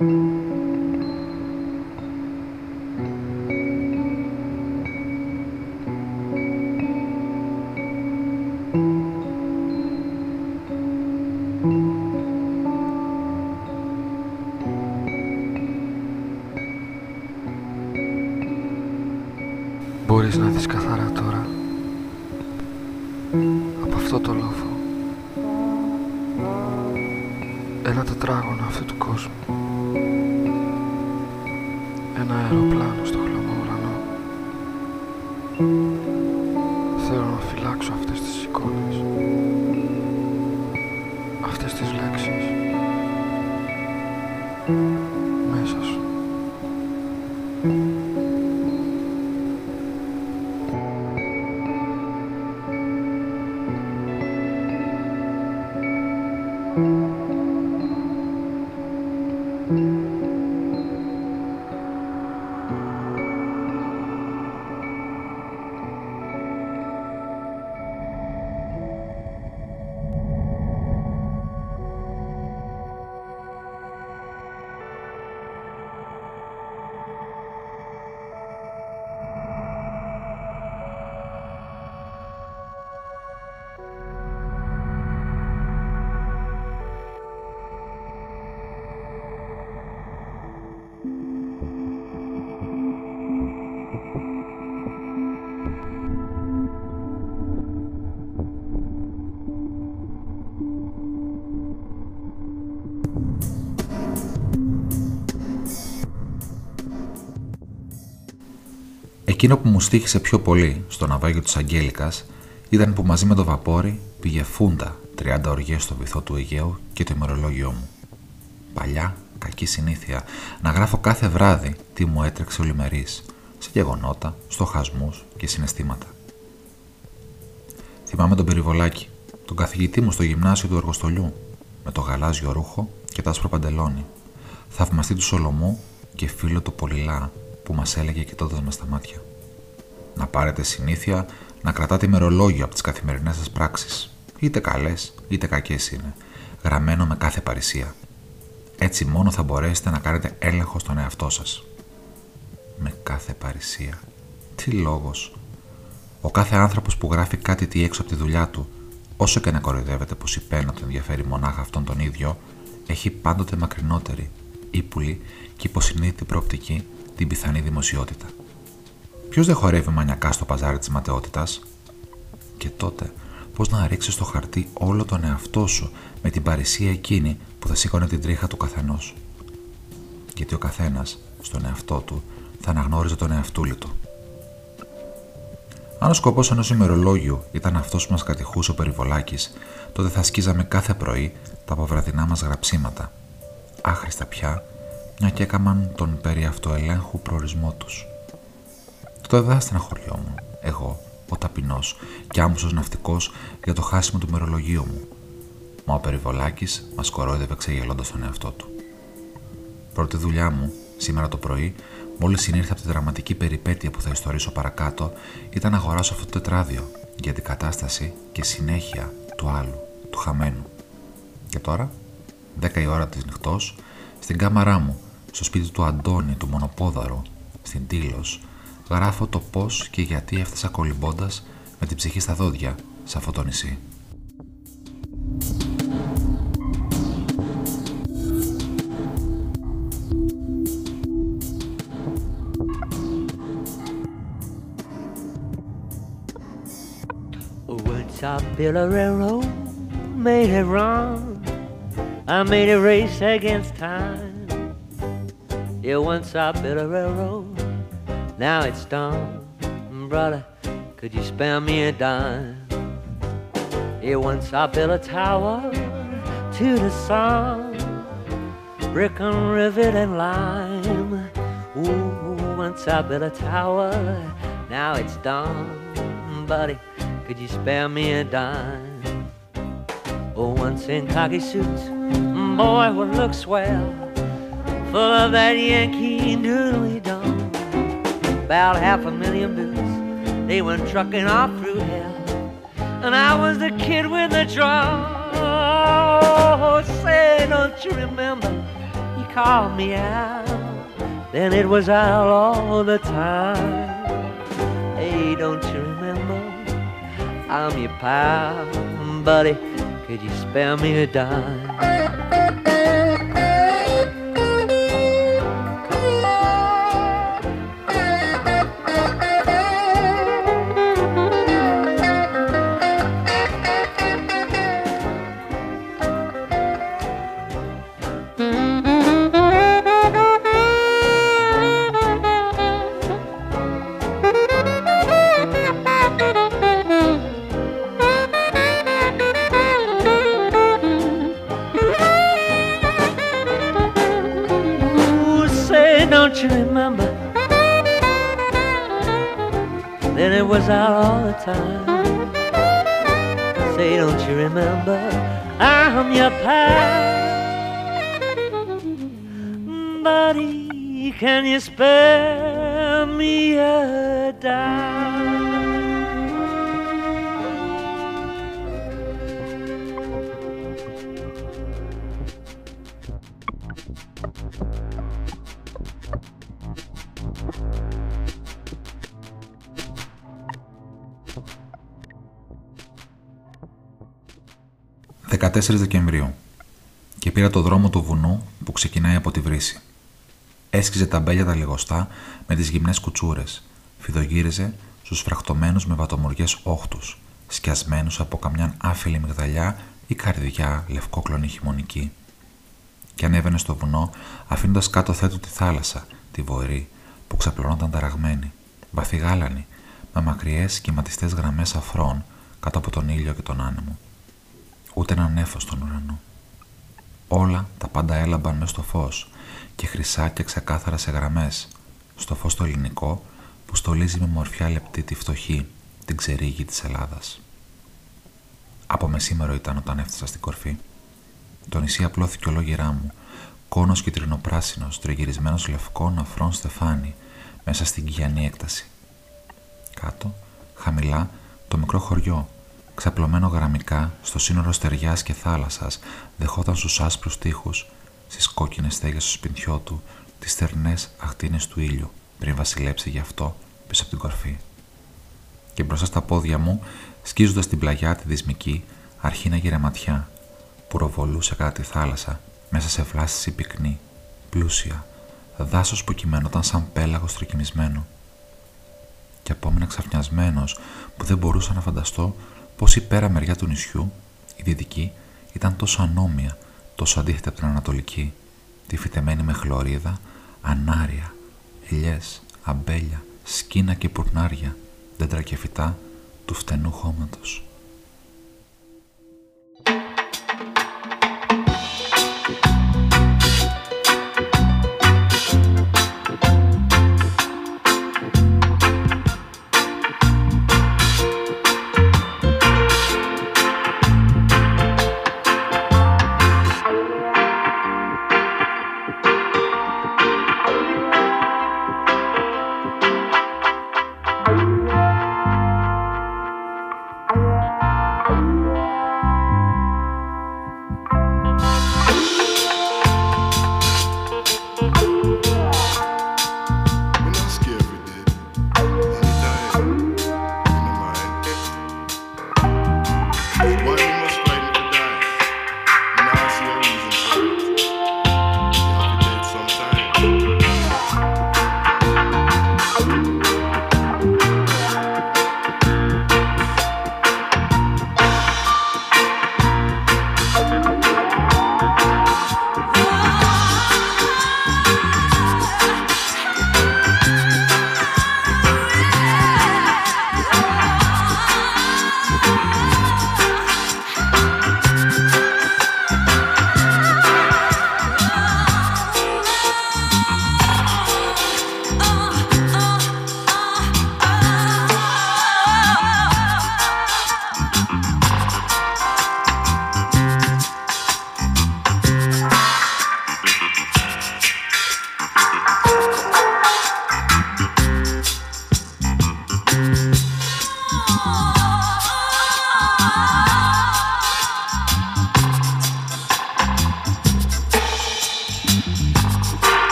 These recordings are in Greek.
Mm-hmm. Εκείνο που μου στήχησε πιο πολύ στο ναυάγιο της Αγγέλικας ήταν που μαζί με το βαπόρι πήγε φούντα 30 οργές στο βυθό του Αιγαίου και το ημερολόγιό μου. Παλιά, κακή συνήθεια, να γράφω κάθε βράδυ τι μου έτρεξε ο λιμερής, σε γεγονότα, στοχασμούς και συναισθήματα. Θυμάμαι τον περιβολάκι, τον καθηγητή μου στο γυμνάσιο του Εργοστολιού, με το γαλάζιο ρούχο και τα άσπρο παντελόνι, θαυμαστή του Σολομού και φίλο του Πολυλά που μας έλεγε κοιτώντας με στα μάτια. Να πάρετε συνήθεια να κρατάτε ημερολόγιο από τις καθημερινές σας πράξεις, είτε καλές είτε κακές είναι, γραμμένο με κάθε παρησία. Έτσι μόνο θα μπορέσετε να κάνετε έλεγχο στον εαυτό σας. Με κάθε παρησία. Τι λόγος. Ο κάθε άνθρωπος που γράφει κάτι τι έξω από τη δουλειά του, όσο και να κοροϊδεύεται πως η πένα του ενδιαφέρει μονάχα αυτόν τον ίδιο, έχει πάντοτε μακρινότερη, ύπουλη και υποσυνείδητη προοπτική την πιθανή δημοσιότητα. Ποιος δεν χορεύει μανιακά στο παζάρι της ματαιότητας, και τότε πώς να ρίξεις στο χαρτί όλο τον εαυτό σου με την παρησία εκείνη που θα σήκωνε την τρίχα του καθενός; Γιατί ο καθένας στον εαυτό του θα αναγνώριζε τον εαυτούλη του. Αν ο σκοπός ενός ημερολόγιου ήταν αυτός που μας κατηχούσε ο περιβολάκης, τότε θα σκίζαμε κάθε πρωί τα αποβραδινά μας γραψίματα. Άχρηστα πια μια και έκαναν τον περί αυτοελέγχου προορισμό του. Τότε δεν στεναχωριόμουν, εγώ, ο ταπεινός και άμμουσο ναυτικός για το χάσιμο του μερολογίου μου. Μα ο περιβολάκης μας κορόιδευε ξεγελώντας τον εαυτό του. Πρώτη δουλειά μου, σήμερα το πρωί, μόλις συνήρθα από τη δραματική περιπέτεια που θα ιστορίσω παρακάτω, ήταν να αγοράσω αυτό το τετράδιο για την κατάσταση και συνέχεια του άλλου, του χαμένου. Και τώρα, 10 η ώρα της νυχτός, στην κάμαρά μου, στο σπίτι του Αντώνη, του Μονοπόδαρου, στην Τήλος, γράφω το πώς και γιατί έφτασα κολυμπώντας με την ψυχή στα δόντια σε αυτό το νησί. Once I built a railroad, made it run. I made a race against time. Yeah, once I built a railroad, now it's done. Brother, could you spare me a dime? Yeah, once I built a tower to the sun, brick and rivet and lime. Ooh, once I built a tower, now it's done. Buddy, could you spare me a dime? Oh, once in khaki suits, boy, would looks swell. Full of that Yankee doodly dum. About half a million boots, they went trucking off through hell. And I was the kid with the drum. Oh, say, don't you remember? You called me out, then it was out all the time. Hey, don't you remember? I'm your pal, buddy. Could you spare me a dime? Then out all the time. Say, don't you remember? I'm your pal. Buddy, can you spare me a dime? «14 Δεκεμβρίου και πήρα το δρόμο του βουνού που ξεκινάει από τη βρύση. Έσκυζε τα μπέλια τα λιγοστά με τις γυμνές κουτσούρες. Φιδογύριζε στους φραχτωμένους με βατομουριές όχτους, σκιασμένους από καμιάν άφιλη μυγδαλιά ή καρδιά λευκόκλωνη χειμωνική. Και ανέβαινε στο βουνό, αφήνοντας κάτω θέτου τη θάλασσα, τη βορρή, που ξαπλωνόταν ταραγμένη, βαθυγάλανη, με μακριές σχηματιστές γραμμές αφρών κάτω από τον ήλιο και τον άνεμο. Ούτε ένα νέφο στον ουρανό. Όλα τα πάντα έλαμπαν μέσα στο φως και χρυσά και ξεκάθαρα σε γραμμές, στο φως το ελληνικό που στολίζει με μορφιά λεπτή τη φτωχή, την ξερή της Ελλάδας. Από μεσήμερο ήταν όταν έφτασα στην κορφή. Το νησί απλώθηκε ολόγυρά μου, κόνος κυτρινοπράσινος, τριγυρισμένος λευκών αφρών στεφάνι, μέσα στην κιανή έκταση. Κάτω, χαμηλά, το μικρό χωριό, ξαπλωμένο γραμμικά στο σύνορο στεριάς και θάλασσας, δεχόταν στους άσπρους τοίχους, στις κόκκινες στέγες του σπιτιό του, τις στερνές ακτίνες του ήλιου, πριν βασιλέψει γι' αυτό πίσω από την κορφή. Και μπροστά στα πόδια μου, σκίζοντας την πλαγιά τη δυσμική, αρχίνα γερεματιά, που ροβολούσε κατά τη θάλασσα, μέσα σε βλάστηση πυκνή, πλούσια, δάσος που κυμαίνονταν σαν πέλαγος τρικυμισμένο. Και απόμεινα ξαφνιασμένος που δεν μπορούσα να φανταστώ πως η πέρα μεριά του νησιού, η δυτική, ήταν τόσο ανώμια, τόσο αντίθετα από την ανατολική, τη φυτεμένη με χλωρίδα, ανάρια, ελιές, αμπέλια, σκίνα και πουρνάρια, δέντρα και φυτά του φτενού χώματος.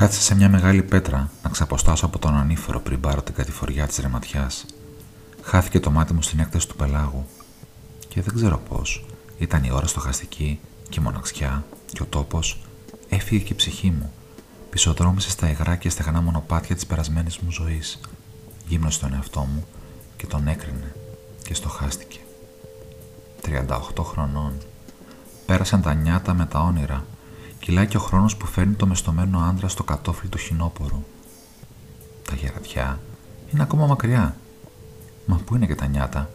Κάθισα σε μια μεγάλη πέτρα να ξαποστάσω από τον ανήφορο πριν πάρω την κατηφοριά της ρεματιάς. Χάθηκε το μάτι μου στην έκταση του πελάγου. Και δεν ξέρω πώς. Ήταν η ώρα στοχαστική και η μοναξιά και ο τόπος έφυγε και η ψυχή μου. Πισοδρόμησε στα υγρά και στεγνά μονοπάτια της περασμένης μου ζωής. Γύμνωσε τον εαυτό μου και τον έκρινε και στοχάστηκε. 38 χρονών. Πέρασαν τα νιάτα με τα όνειρα. Κυλάει και ο χρόνος που φέρνει το μεστομένο άντρα στο κατόφλι του χινόπορου. Τα γερατιά είναι ακόμα μακριά. Μα πού είναι και τα νιάτα;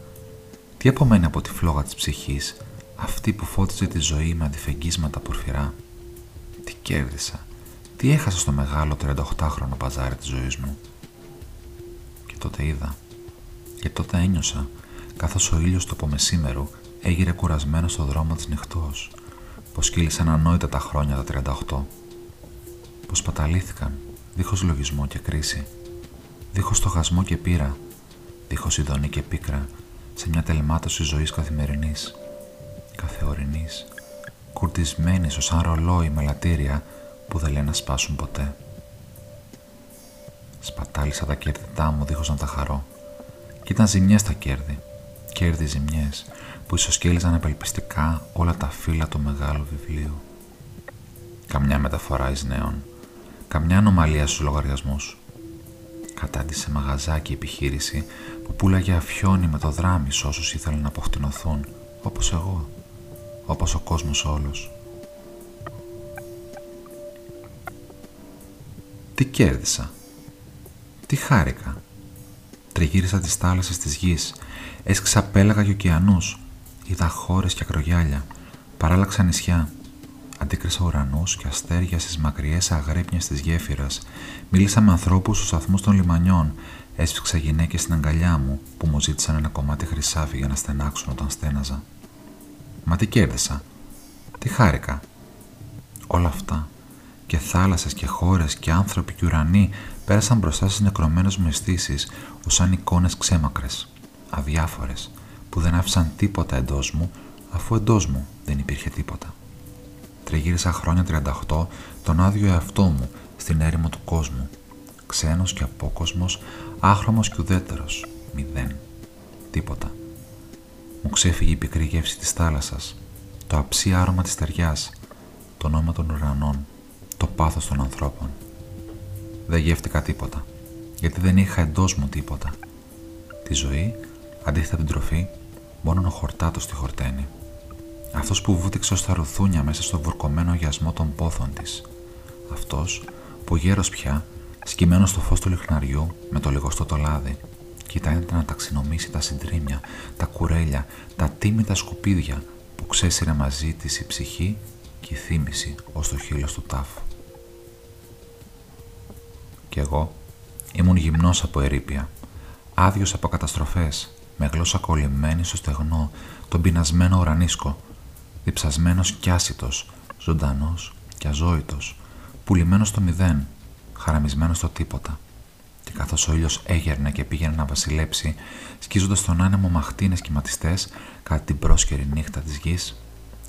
Τι απομένει από τη φλόγα της ψυχής, αυτή που φώτιζε τη ζωή με αντιφεγγίσματα πορφυρά; Τι κέρδισα, τι έχασα στο μεγάλο 38χρονο παζάρι της ζωής μου; Και τότε είδα, και τότε ένιωσα, καθώς ο ήλιος το μεσήμερο έγειρε κουρασμένο στο δρόμο της νυχτός, πως κύλησαν ανόητα τα χρόνια τα 38, πως παταλήθηκαν, δίχως λογισμό και κρίση, δίχως στοχασμό και πείρα, δίχως ειδονή και πίκρα, σε μια τελμάτωση ζωής καθημερινής, καθεωρινής, κουρτισμένης ως σαν ρολόι με λατήρια που δεν λένε να σπάσουν ποτέ. Σπατάλησα τα κέρδιτά μου δίχως να τα χαρώ. Κι ήταν ζημιές τα κέρδη, κέρδη ζημιές, που ισοσκέλιζαν απελπιστικά όλα τα φύλλα του μεγάλου βιβλίου. Καμιά μεταφορά εις νέων, καμιά ανομαλία στους λογαριασμούς. Κατάντησε μαγαζάκι επιχείρηση που πουλάγε αφιόνι με το δράμι σε όσους ήθελαν να αποκτηνωθούν, όπως εγώ, όπως ο κόσμος όλος. Τι κέρδισα, τι χάρηκα. Τριγύρισα τις θάλασσες της γης, έσκυσα πέλαγα και ωκεανούς, Είδα χώρες και ακρογιάλια, παράλλαξα νησιά. Αντίκρισα ουρανούς και αστέρια στις μακριές αγρέπνιες της γέφυρας. Μίλησα με ανθρώπους στους σταθμούς των λιμανιών. Έσφιξα γυναίκες στην αγκαλιά μου που μου ζήτησαν ένα κομμάτι χρυσάφι για να στενάξουν όταν στέναζα. Μα τι κέρδισα. Τι χάρηκα. Όλα αυτά και θάλασσες και χώρες και άνθρωποι και ουρανοί πέρασαν μπροστά στις νεκρωμένες μου αισθήσεις ως σαν εικόνες ξέμακρες, αδιάφορες, που δεν άφησαν τίποτα εντός μου, αφού εντός μου δεν υπήρχε τίποτα. Τριγύρισα χρόνια 38 τον άδειο εαυτό μου στην έρημο του κόσμου. Ξένος και απόκοσμος, άχρωμος και ουδέτερος. Μηδέν. Τίποτα. Μου ξέφυγε η πικρή γεύση της θάλασσας, το αψί άρωμα της ταιριάς, το νόημα των ουρανών, το πάθος των ανθρώπων. Δεν γεύτηκα τίποτα, γιατί δεν είχα εντός μου τίποτα. Τη ζωή, αντίθετα την τροφή, μόνο ο χορτάτο τη χορταίνει. Αυτός που βούτυξε ως τα ρουθούνια μέσα στο βουρκωμένο γιασμό των πόθων της. Αυτός που γέρος πια, σκυμμένος στο φως του λιχναριού με το λιγοστό το λάδι, κοιτάει να ταξινομήσει τα συντρίμια, τα κουρέλια, τα τίμητα σκουπίδια που ξέσυρε μαζί της η ψυχή και η θύμηση ως το χείλος του τάφου. Κι εγώ. Ήμουν γυμνός από ερήπια, άδειος από καταστροφές, με γλώσσα κολλημένη στο στεγνό, τον πεινασμένο ουρανίσκο, διψασμένος κι άσυτος, ζωντανός κι αζώητος, πουλημένος στο μηδέν, χαραμισμένος στο τίποτα. Και καθώς ο ήλιος έγερνε και πήγαινε να βασιλέψει, σκίζοντας τον άνεμο μαχτίνες κυματιστές κατά την πρόσκαιρη νύχτα της γης,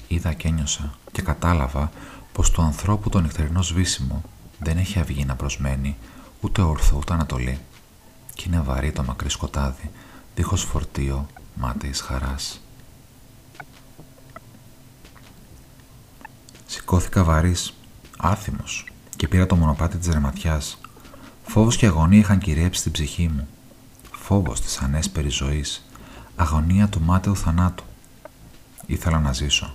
είδα και ένιωσα και κατάλαβα πως του ανθρώπου το νυχτερινό σβήσιμο δεν έχει αυγή να προσμένει ούτε όρθο ούτε ανατολή. Κι είναι βαρύ το μακρύ σκοτάδι δίχως φορτίο μάταιης χαράς. Σηκώθηκα βαρύς, άθιμος και πήρα το μονοπάτι της ρεματιάς. Φόβος και αγωνία είχαν κυριέψει την ψυχή μου. Φόβος της ανέσπερης ζωής, αγωνία του μάταιου θανάτου. Ήθελα να ζήσω.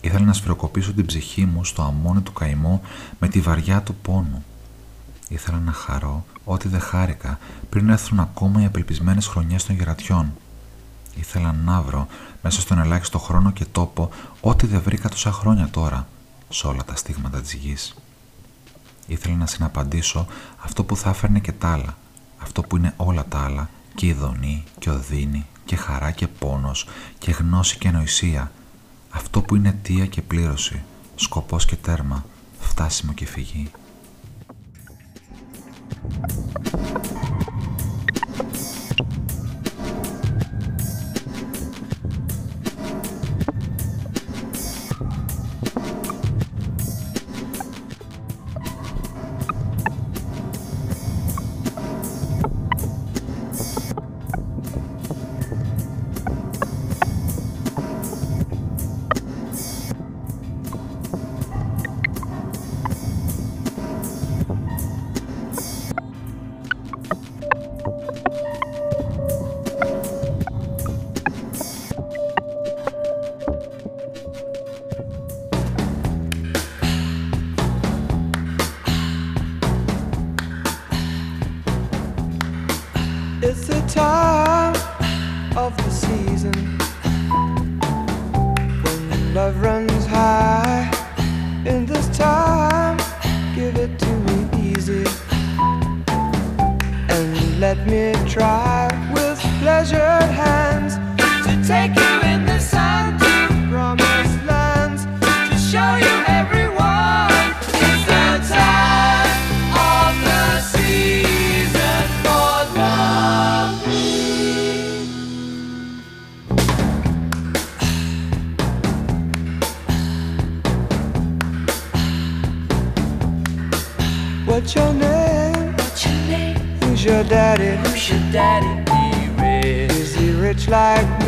Ήθελα να σφυροκοπήσω την ψυχή μου στο αμόνι του καημού με τη βαριά του πόνου. Ήθελα να χαρώ ό,τι δεν χάρηκα πριν έρθουν ακόμα οι απελπισμένες χρονιές των γερατιών. Ήθελα να βρω μέσα στον ελάχιστο χρόνο και τόπο ό,τι δεν βρήκα τόσα χρόνια τώρα σε όλα τα στίγματα της γης. Ήθελα να συναπαντήσω αυτό που θα έφερνε και τα άλλα, αυτό που είναι όλα τα άλλα και ειδονή και οδύνη και χαρά και πόνος και γνώση και νοησία, αυτό που είναι αιτία και πλήρωση, σκοπός και τέρμα, φτάσιμο και φυγή. should daddy be rich? Is he rich like me?